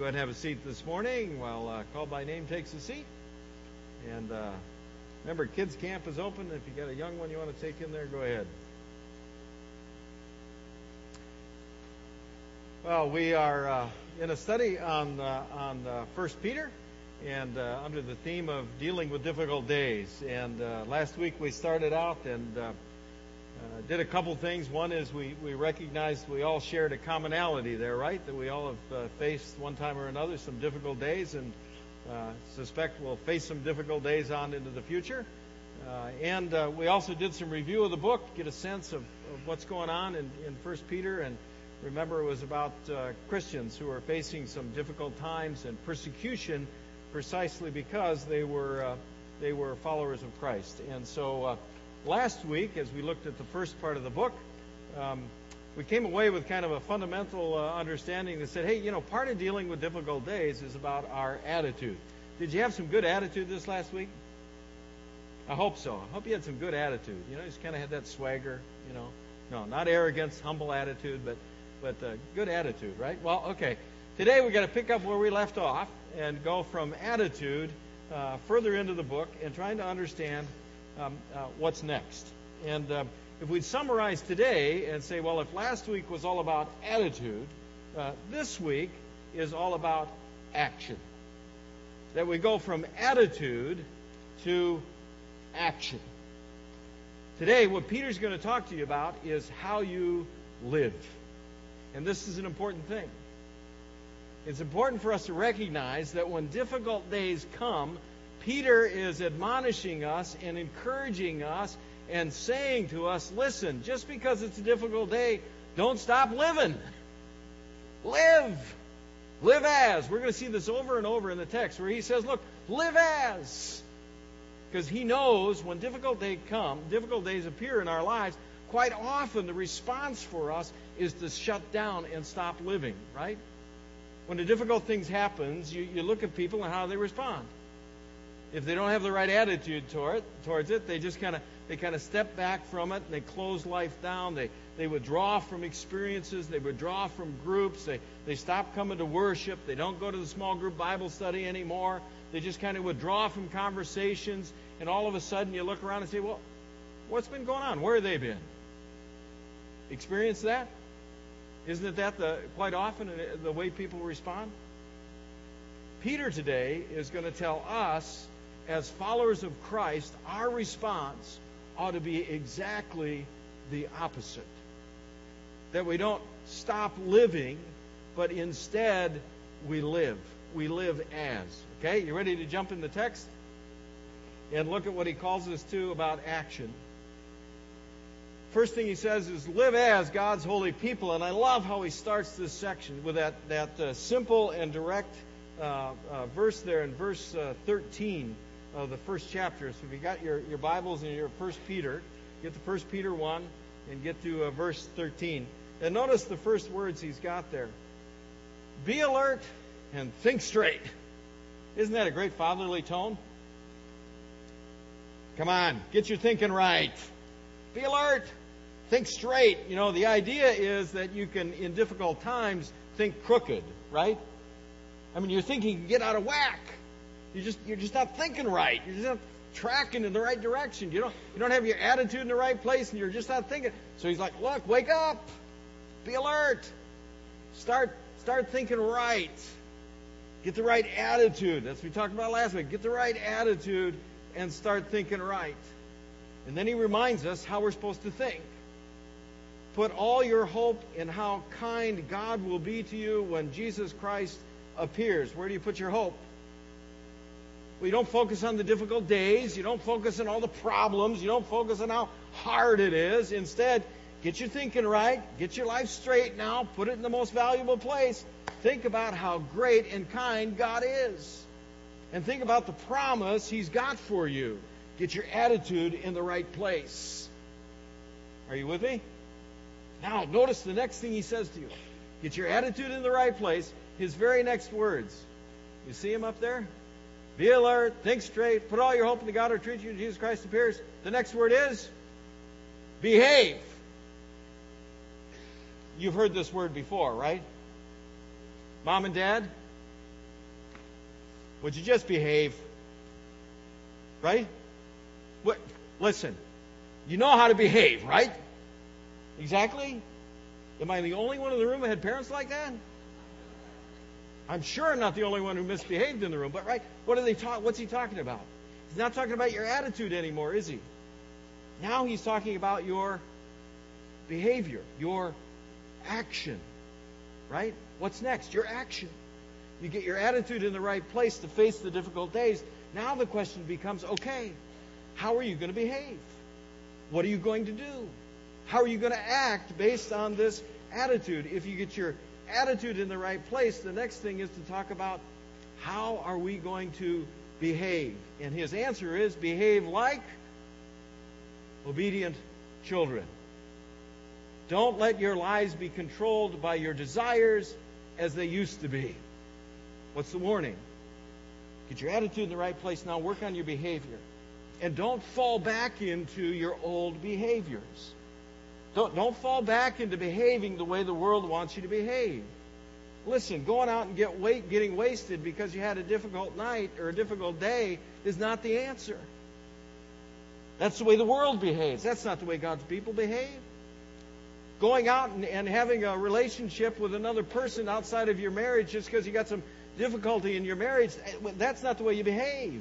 Go ahead and have a seat this morning while uh, Call by Name takes a seat. And uh, remember, kids' camp is open. If you got a young one you want to take in there, go ahead. Well, we are uh, in a study on uh, on uh, First Peter, and uh, under the theme of dealing with difficult days. And uh, last week we started out and uh, did a couple things. One is we, we recognized we all shared a commonality there, right? That we all have uh, faced one time or another some difficult days and uh, suspect we'll face some difficult days on into the future. Uh, and uh, we also did some review of the book, get a sense of, of what's going on in, in 1 Peter. And remember, it was about uh, Christians who are facing some difficult times and persecution precisely because they were, they were followers of Christ. And so last week, as we looked at the first part of the book, um, we came away with kind of a fundamental uh, understanding that said, hey, you know, part of dealing with difficult days is about our attitude. Did you have some good attitude this last week? I hope so. I hope you had some good attitude. You know, you just kind of had that swagger, you know. No, not arrogance, humble attitude, but but uh, good attitude, right? Well, okay. Today we're going to pick up where we left off and go from attitude uh, further into the book and trying to understand um, uh, what's next. And uh, if we summarize today and say, well, if last week was all about attitude, uh, this week is all about action. That we go from attitude to action. Today, what Peter's going to talk to you about is how you live. And this is an important thing. It's important for us to recognize that when difficult days come, Peter is admonishing us and encouraging us and saying to us, listen, just because it's a difficult day, don't stop living. Live. Live as. We're going to see this over and over in the text where he says, look, live as. Because he knows when difficult days come, difficult days appear in our lives, quite often the response for us is to shut down and stop living, right? When the difficult things happens, you, you look at people and how they respond. If they don't have the right attitude toward, towards it, they just kind of they kind of step back from it and they close life down. They they withdraw from experiences. They withdraw from groups. They they stop coming to worship. They don't go to the small group Bible study anymore. They just kind of withdraw from conversations. And all of a sudden, you look around and say, "Well, what's been going on? Where have they been?" Experience that? Isn't it that the quite often uh, the way people respond? Peter today is going to tell us as followers of Christ, our response ought to be exactly the opposite. That we don't stop living, but instead we live. We live as. Okay, you ready to jump in the text? And look at what he calls us to about action. First thing he says is live as God's holy people. And I love how he starts this section with that, that uh, simple and direct uh, uh, verse there in verse uh, 13 the first chapter. So if you got your, your Bibles and your First Peter, get to First Peter 1 and get to uh, verse 13. And notice the first words he's got there. Be alert and think straight. Isn't that a great fatherly tone? Come on, get your thinking right. Be alert. Think straight. You know, the idea is that you can, in difficult times, think crooked, right? I mean, you're thinking get out of whack. You just you're just not thinking right. You're just not tracking in the right direction. You don't you don't have your attitude in the right place, and you're just not thinking. So he's like, look, wake up, be alert, start start thinking right, get the right attitude. That's what we talked about last week. Get the right attitude and start thinking right. And then he reminds us how we're supposed to think. Put all your hope in how kind God will be to you when Jesus Christ appears. Where do you put your hope? Well, you don't focus on the difficult days. You don't focus on all the problems. You don't focus on how hard it is. Instead, get your thinking right. Get your life straight now. Put it in the most valuable place. Think about how great and kind God is. And think about the promise He's got for you. Get your attitude in the right place. Are you with me? Now, notice the next thing He says to you. Get your attitude in the right place. His very next words. You see him up there? Be alert, think straight, put all your hope in the God who treats you, Jesus Christ appears. The next word is behave. You've heard this word before, right? Mom and dad, Would you just behave? Right? What? Listen, you know how to behave, right? Exactly? Am I the only one in the room that had parents like that? I'm sure I'm not the only one who misbehaved in the room, but right, what are they talk what's he talking about? He's not talking about your attitude anymore, is he? Now he's talking about your behavior, your action. Right? What's next? Your action. You get your attitude in the right place to face the difficult days. Now the question becomes okay, how are you going to behave? What are you going to do? How are you going to act based on this attitude? If you get your attitude in the right place, the next thing is to talk about how are we going to behave? And his answer is behave like obedient children. Don't let your lives be controlled by your desires as they used to be. What's the warning? Get your attitude in the right place now, work on your behavior. And don't fall back into your old behaviors. Don't, don't fall back into behaving the way the world wants you to behave. Listen, going out and get wait, getting wasted because you had a difficult night or a difficult day is not the answer. That's the way the world behaves. That's not the way God's people behave. Going out and, and having a relationship with another person outside of your marriage just because you got some difficulty in your marriage, eh, that's not the way you behave.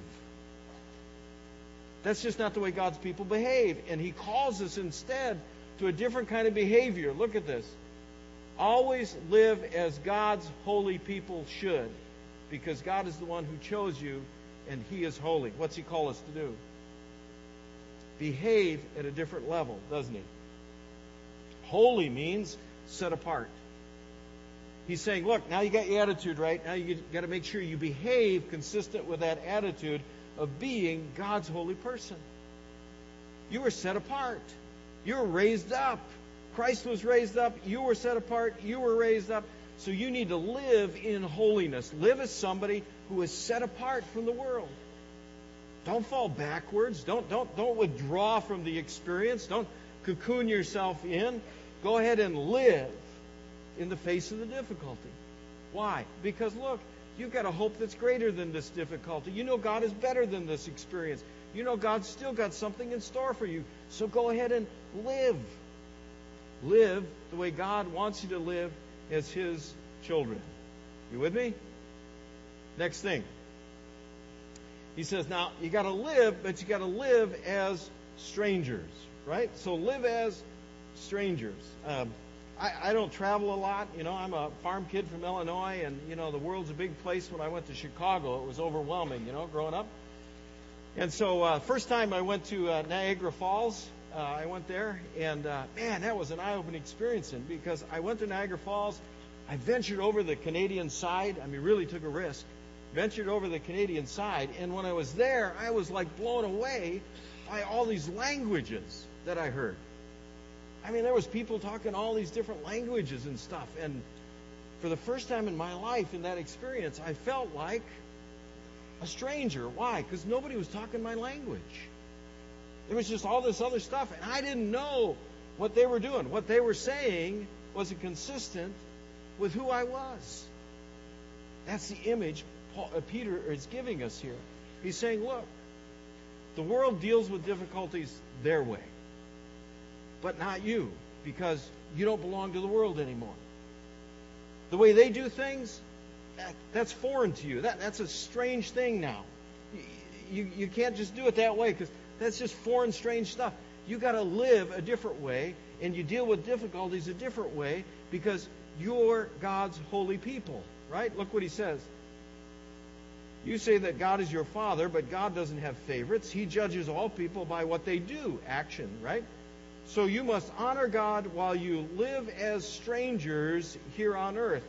That's just not the way God's people behave. And He calls us instead to a different kind of behavior. Look at this. Always live as God's holy people should, because God is the one who chose you and He is holy. What's He call us to do? Behave at a different level, doesn't He? Holy means set apart. He's saying, look, now you got your attitude right. Now you got to make sure you behave consistent with that attitude of being God's holy person. You are set apart. You were raised up. Christ was raised up. You were set apart. You were raised up. So you need to live in holiness. Live as somebody who is set apart from the world. Don't fall backwards. Don't don't don't withdraw from the experience. Don't cocoon yourself in. Go ahead and live in the face of the difficulty. Why? Because look, you've got a hope that's greater than this difficulty. You know God is better than this experience. You know God's still got something in store for you. So go ahead and live. Live the way God wants you to live as His children. You with me? Next thing. He says, now you got to live, but you got to live as strangers, right? So live as strangers. Um, I, I don't travel a lot. You know, I'm a farm kid from Illinois, and you know the world's a big place. When I went to Chicago, it was overwhelming. You know, growing up. And so, uh, first time I went to uh, Niagara Falls, uh, I went there, and uh, man, that was an eye-opening experience. And because I went to Niagara Falls, I ventured over the Canadian side. I mean, really took a risk. Ventured over the Canadian side, and when I was there, I was like blown away by all these languages that I heard. I mean, there was people talking all these different languages and stuff. And for the first time in my life, in that experience, I felt like a stranger. Why? Because nobody was talking my language. It was just all this other stuff, and I didn't know what they were doing. What they were saying wasn't consistent with who I was. That's the image Paul, uh, Peter is giving us here. He's saying, look, the world deals with difficulties their way but not you, because you don't belong to the world anymore. The way they do things, that, that's foreign to you. That, that's a strange thing now. You, you, you can't just do it that way because that's just foreign, strange stuff. You got to live a different way, and you deal with difficulties a different way because you're God's holy people, right? Look what he says. You say that God is your father, but God doesn't have favorites. He judges all people by what they do, action, right? So you must honor God while you live as strangers here on earth.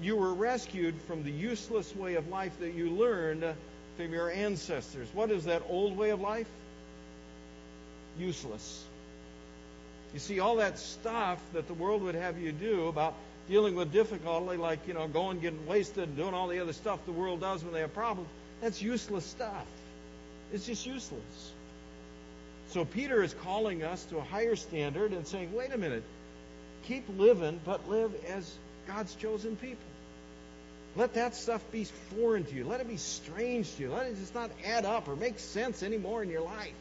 You were rescued from the useless way of life that you learned from your ancestors. What is that old way of life? Useless. You see, all that stuff that the world would have you do about dealing with difficulty, like, you know, going, getting wasted, and doing all the other stuff the world does when they have problems, that's useless stuff. It's just useless. So Peter is calling us to a higher standard and saying, wait a minute, keep living, but live as God's chosen people. Let that stuff be foreign to you. Let it be strange to you. Let it just not add up or make sense anymore in your life.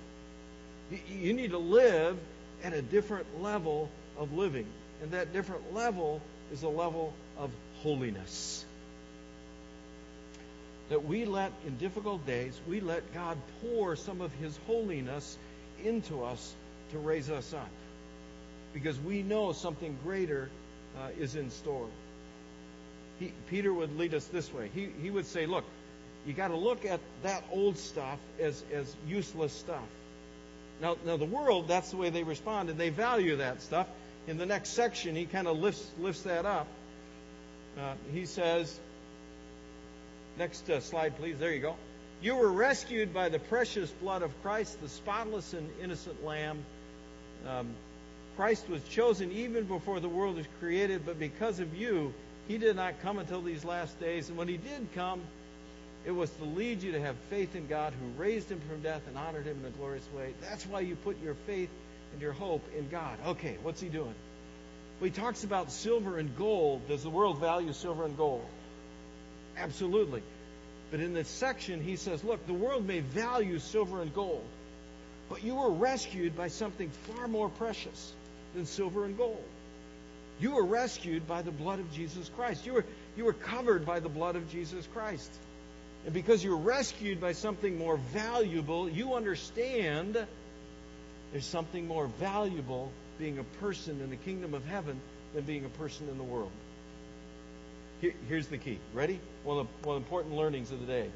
You need to live at a different level of living. And that different level is a level of holiness. That we let, in difficult days, we let God pour some of His holiness into us to raise us up. Because we know something greater uh, is in store he, Peter would lead us this way. He, he would say, look, you got to look at that old stuff as, as useless stuff. Now, now, the world, that's the way they respond, and they value that stuff. In the next section, he kind of lifts, lifts that up. Uh, he says, next uh, slide, please. There you go. You were rescued by the precious blood of Christ, the spotless and innocent Lamb. Um, Christ was chosen even before the world was created, but because of you, he did not come until these last days. And when he did come, it was to lead you to have faith in God who raised him from death and honored him in a glorious way. That's why you put your faith and your hope in God. Okay, what's he doing? Well, he talks about silver and gold. Does the world value silver and gold? Absolutely. But in this section, he says, look, the world may value silver and gold, but you were rescued by something far more precious than silver and gold. You were rescued by the blood of Jesus Christ. You were, you were covered by the blood of Jesus Christ. And because you're rescued by something more valuable, you understand there's something more valuable being a person in the kingdom of heaven than being a person in the world. Here, here's the key. Ready? One of, one of the important learnings of the day.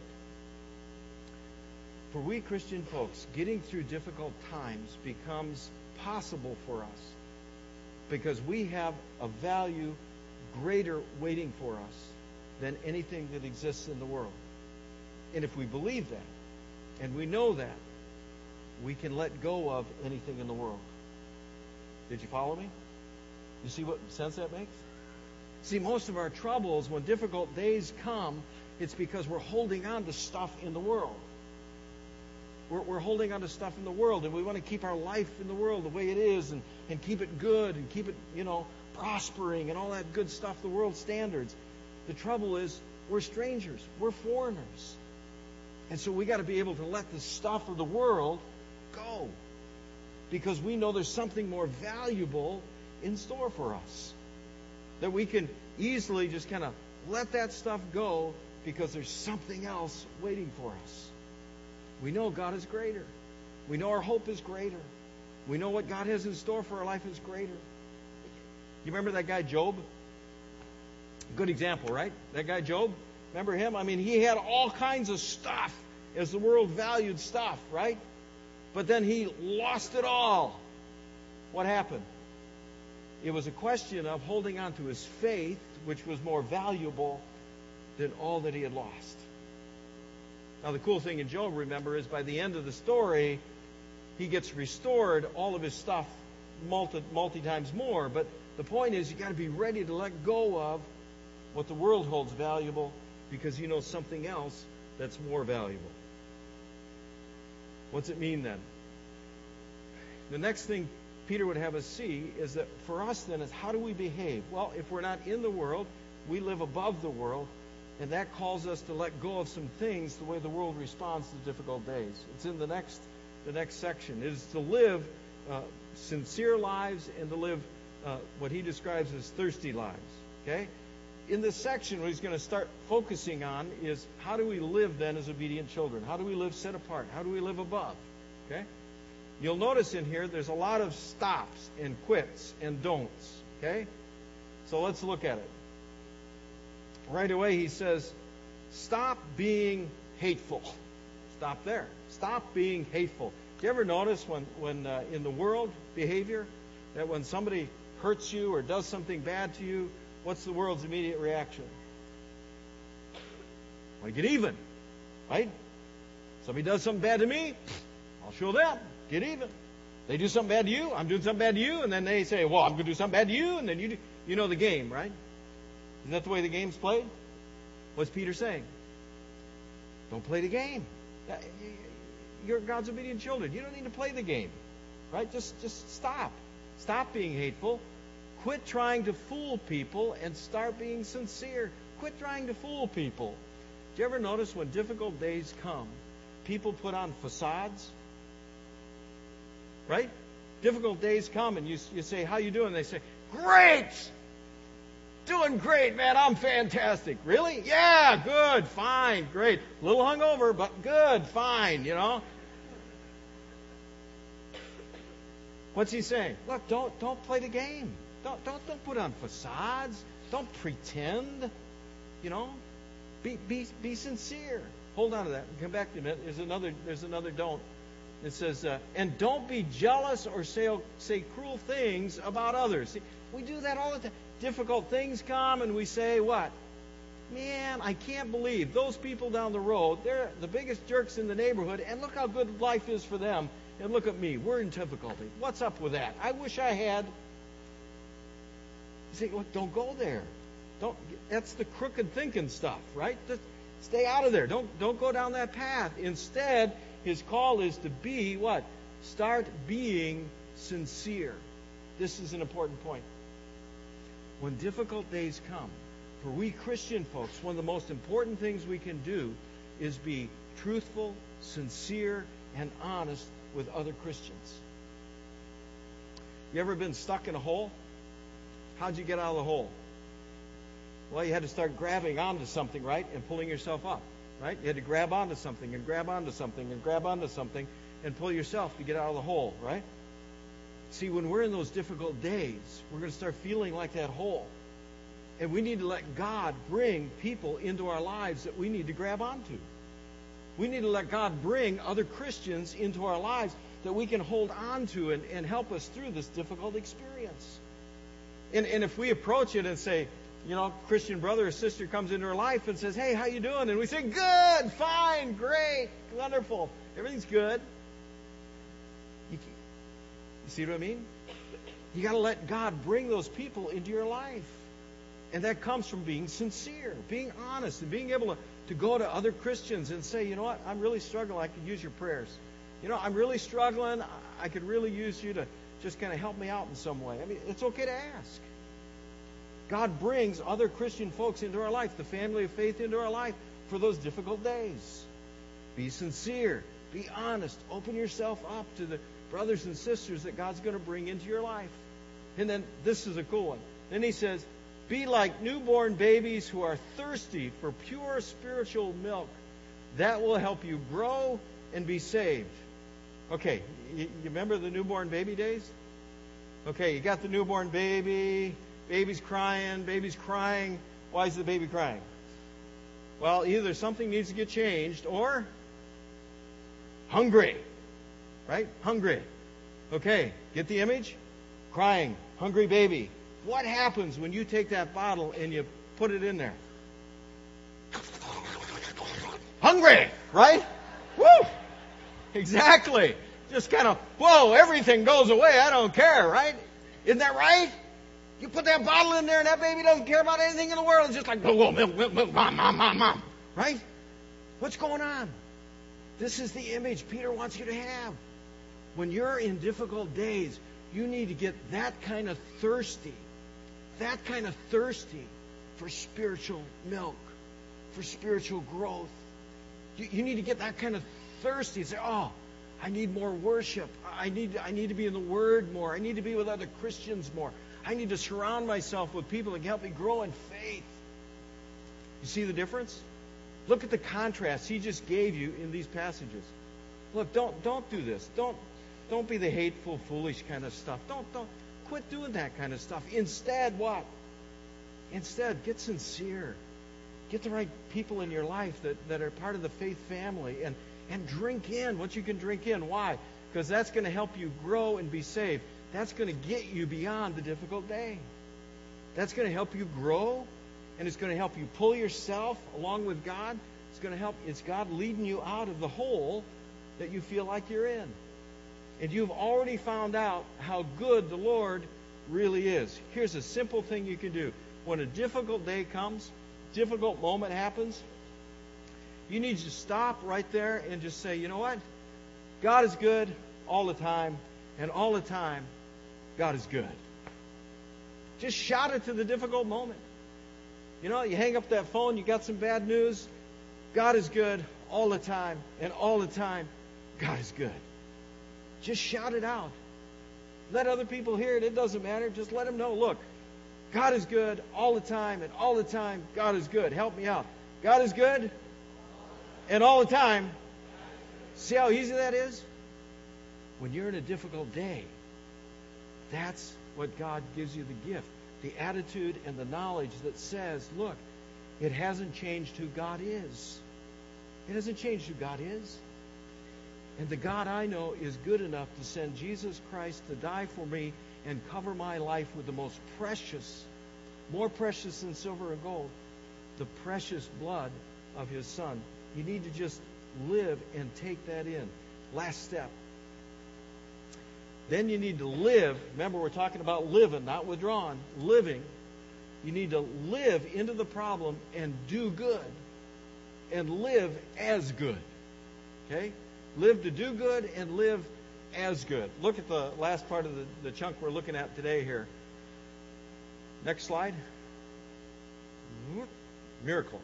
For we Christian folks, getting through difficult times becomes possible for us because we have a value greater waiting for us than anything that exists in the world. And if we believe that, and we know that, we can let go of anything in the world. Did you follow me? You see what sense that makes? See, most of our troubles, when difficult days come, it's because we're holding on to stuff in the world. We're, we're holding on to stuff in the world, and we want to keep our life in the world the way it is and, and keep it good and keep it, you know, prospering and all that good stuff, the world standards. The trouble is, we're strangers, we're foreigners. And so we got to be able to let the stuff of the world go because we know there's something more valuable in store for us. That we can easily just kind of let that stuff go because there's something else waiting for us. We know God is greater. We know our hope is greater. We know what God has in store for our life is greater. You remember that guy Job? Good example, right? That guy Job? Remember him? I mean, he had all kinds of stuff as the world valued stuff, right? But then he lost it all. What happened? It was a question of holding on to his faith, which was more valuable than all that he had lost. Now, the cool thing in Job, remember, is by the end of the story, he gets restored all of his stuff multi, multi times more. But the point is, you've got to be ready to let go of what the world holds valuable because you know something else that's more valuable. What's it mean then? The next thing Peter would have us see is that for us then is how do we behave? Well, if we're not in the world, we live above the world. And that calls us to let go of some things the way the world responds to difficult days. It's in the next, the next section. It is to live uh, sincere lives and to live uh, what he describes as thirsty lives. Okay? In this section, what he's going to start focusing on is how do we live then as obedient children? How do we live set apart? How do we live above? Okay? You'll notice in here there's a lot of stops and quits and don'ts. Okay? So let's look at it right away he says, Stop being hateful. Stop there. Stop being hateful. Do you ever notice when, when uh, in the world behavior that when somebody hurts you or does something bad to you, what's the world's immediate reaction? I get even, right? Somebody does something bad to me, I'll show them. Get even. They do something bad to you, I'm doing something bad to you, and then they say, "Well, I'm going to do something bad to you," and then you do, you know the game, right? Isn't that the way the game's played? What's Peter saying? Don't play the game. Uh, you're God's obedient children. You don't need to play the game. Right? Just just stop. Stop being hateful. Quit trying to fool people and start being sincere. quit trying to fool people. Do you ever notice when difficult days come, people put on facades? Right? Difficult days come and you, you say, how you doing? They say, great! Doing great, man. I'm fantastic. Really? Yeah, good, fine, great. A little hungover, but good, fine, you know? What's he saying? Look, don't don't play the game. Don't don't don't put on facades. Don't pretend. You know, be be be sincere. Hold on to that. Come back to minute. There's another. There's another. Don't. It says, uh, and don't be jealous or say say cruel things about others. See, we do that all the time. Difficult things come, and we say what? Man, I can't believe those people down the road. They're the biggest jerks in the neighborhood, and look how good life is for them. And look at me. We're in difficulty. What's up with that? I wish I had. You say, look, don't go there. Don't. That's the crooked thinking stuff, right? Just stay out of there. Don't don't go down that path. Instead, his call is to be what? Start being sincere. This is an important point. When difficult days come, for we Christian folks, one of the most important things we can do is be truthful, sincere, and honest with other Christians. You ever been stuck in a hole? How'd you get out of the hole? Well, you had to start grabbing onto something, right? And pulling yourself up, right? You had to grab onto something and grab onto something and grab onto something and pull yourself to get out of the hole, right? See, when we're in those difficult days, we're going to start feeling like that hole. And we need to let God bring people into our lives that we need to grab onto. We need to let God bring other Christians into our lives that we can hold on to and, and help us through this difficult experience. And, and if we approach it and say, you know, Christian brother or sister comes into our life and says, "Hey, how you doing?" and we say, "Good, fine, great, wonderful, everything's good." See what I mean? You got to let God bring those people into your life, and that comes from being sincere, being honest, and being able to to go to other Christians and say, you know what, I'm really struggling. I could use your prayers. You know, I'm really struggling. I could really use you to just kind of help me out in some way. I mean, it's okay to ask. God brings other Christian folks into our life, the family of faith into our life for those difficult days. Be sincere. Be honest. Open yourself up to the brothers and sisters that God's going to bring into your life. And then this is a cool one. Then he says, be like newborn babies who are thirsty for pure spiritual milk. That will help you grow and be saved. Okay, you, remember the newborn baby days? Okay, you got the newborn baby, baby's crying, baby's crying. Why is the baby crying? Well, either something needs to get changed or hungry. Right? Hungry. Okay, get the image? Crying, hungry baby. What happens when you take that bottle and you put it in there? Hungry, right? Woo! Exactly. Just kind of, whoa, everything goes away. I don't care, right? Isn't that right? You put that bottle in there and that baby doesn't care about anything in the world. It's just like, whoa, milk, milk, milk, mom, mom, mom, mom. Right? What's going on? This is the image Peter wants you to have. When you're in difficult days, you need to get that kind of thirsty that kind of thirsty for spiritual milk, for spiritual growth. You, you need to get that kind of thirsty say, oh, I need more worship. I need, I need to be in the Word more. I need to be with other Christians more. I need to surround myself with people that can help me grow in faith. You see the difference? Look at the contrast he just gave you in these passages. Look, don't don't do this. Don't don't be the hateful, foolish kind of stuff. Don't don't Quit doing that kind of stuff. Instead, what? Instead, get sincere. Get the right people in your life that, that are part of the faith family and, and drink in what you can drink in. Why? Because that's going to help you grow and be saved. That's going to get you beyond the difficult day. That's going to help you grow, and it's going to help you pull yourself along with God. It's going to help, it's God leading you out of the hole that you feel like you're in and you've already found out how good the Lord really is. Here's a simple thing you can do. When a difficult day comes, difficult moment happens, you need to stop right there and just say, you know what? God is good all the time, and all the time, God is good. Just shout it to the difficult moment. You know, you hang up that phone, you got some bad news. God is good all the time, and all the time, God is good. Just shout it out. Let other people hear it. It doesn't matter. Just let them know look, God is good all the time, and all the time, God is good. Help me out. God is good, and all the time. See how easy that is? When you're in a difficult day, that's what God gives you the gift the attitude and the knowledge that says, look, it hasn't changed who God is. It hasn't changed who God is. And the God I know is good enough to send Jesus Christ to die for me and cover my life with the most precious, more precious than silver and gold, the precious blood of his Son. You need to just live and take that in. Last step. Then you need to live. Remember, we're talking about living, not withdrawn. Living. You need to live into the problem and do good. And live as good. Okay? Live to do good and live as good. Look at the last part of the, the chunk we're looking at today here. Next slide. Miracle.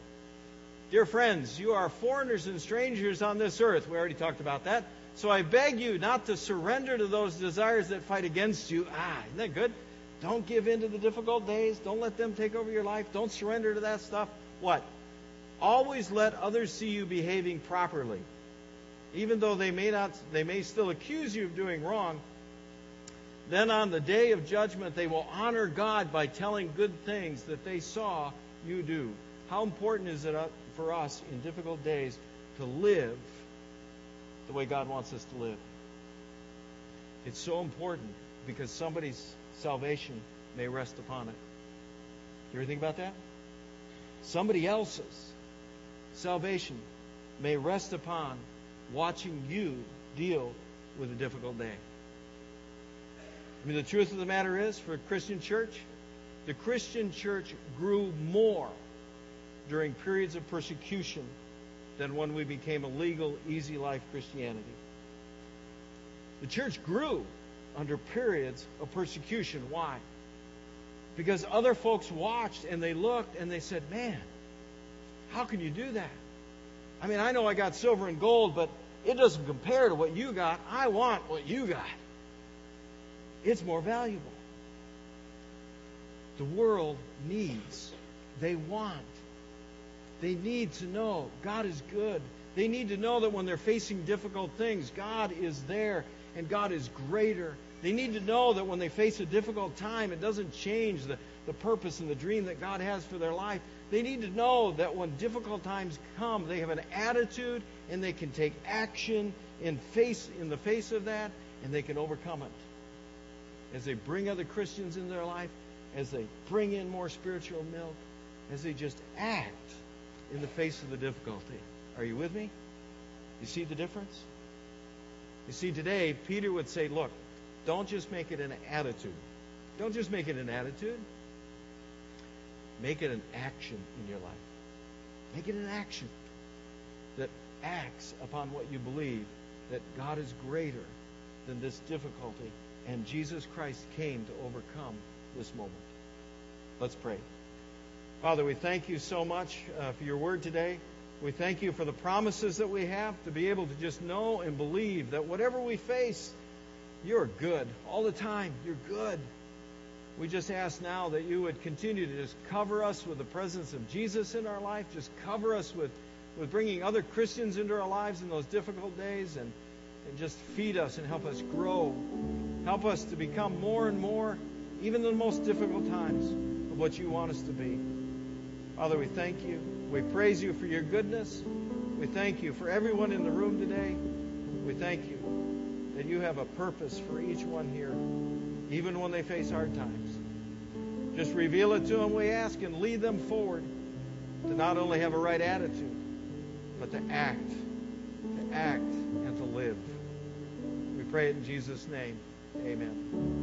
Dear friends, you are foreigners and strangers on this earth. We already talked about that. So I beg you not to surrender to those desires that fight against you. Ah, isn't that good? Don't give in to the difficult days. Don't let them take over your life. Don't surrender to that stuff. What? Always let others see you behaving properly. Even though they may not they may still accuse you of doing wrong, then on the day of judgment they will honor God by telling good things that they saw you do. How important is it uh, for us in difficult days to live the way God wants us to live. It's so important because somebody's salvation may rest upon it. You ever think about that? Somebody else's salvation may rest upon watching you deal with a difficult day. I mean, the truth of the matter is, for a Christian church, the Christian church grew more during periods of persecution than when we became a legal, easy life Christianity. The church grew under periods of persecution. Why? Because other folks watched and they looked and they said, Man, how can you do that? I mean, I know I got silver and gold, but it doesn't compare to what you got. I want what you got. It's more valuable. The world needs, they want they need to know God is good. They need to know that when they're facing difficult things, God is there and God is greater. They need to know that when they face a difficult time, it doesn't change the, the purpose and the dream that God has for their life. They need to know that when difficult times come, they have an attitude and they can take action in face in the face of that and they can overcome it. As they bring other Christians in their life, as they bring in more spiritual milk, as they just act in the face of the difficulty. Are you with me? You see the difference? You see, today, Peter would say, look, don't just make it an attitude. Don't just make it an attitude. Make it an action in your life. Make it an action that acts upon what you believe that God is greater than this difficulty and Jesus Christ came to overcome this moment. Let's pray. Father, we thank you so much uh, for your word today. We thank you for the promises that we have to be able to just know and believe that whatever we face, you're good all the time. You're good. We just ask now that you would continue to just cover us with the presence of Jesus in our life. Just cover us with, with bringing other Christians into our lives in those difficult days and, and just feed us and help us grow. Help us to become more and more, even in the most difficult times, of what you want us to be. Father, we thank you. We praise you for your goodness. We thank you for everyone in the room today. We thank you that you have a purpose for each one here, even when they face hard times. Just reveal it to them, we ask, and lead them forward to not only have a right attitude, but to act, to act and to live. We pray it in Jesus' name. Amen.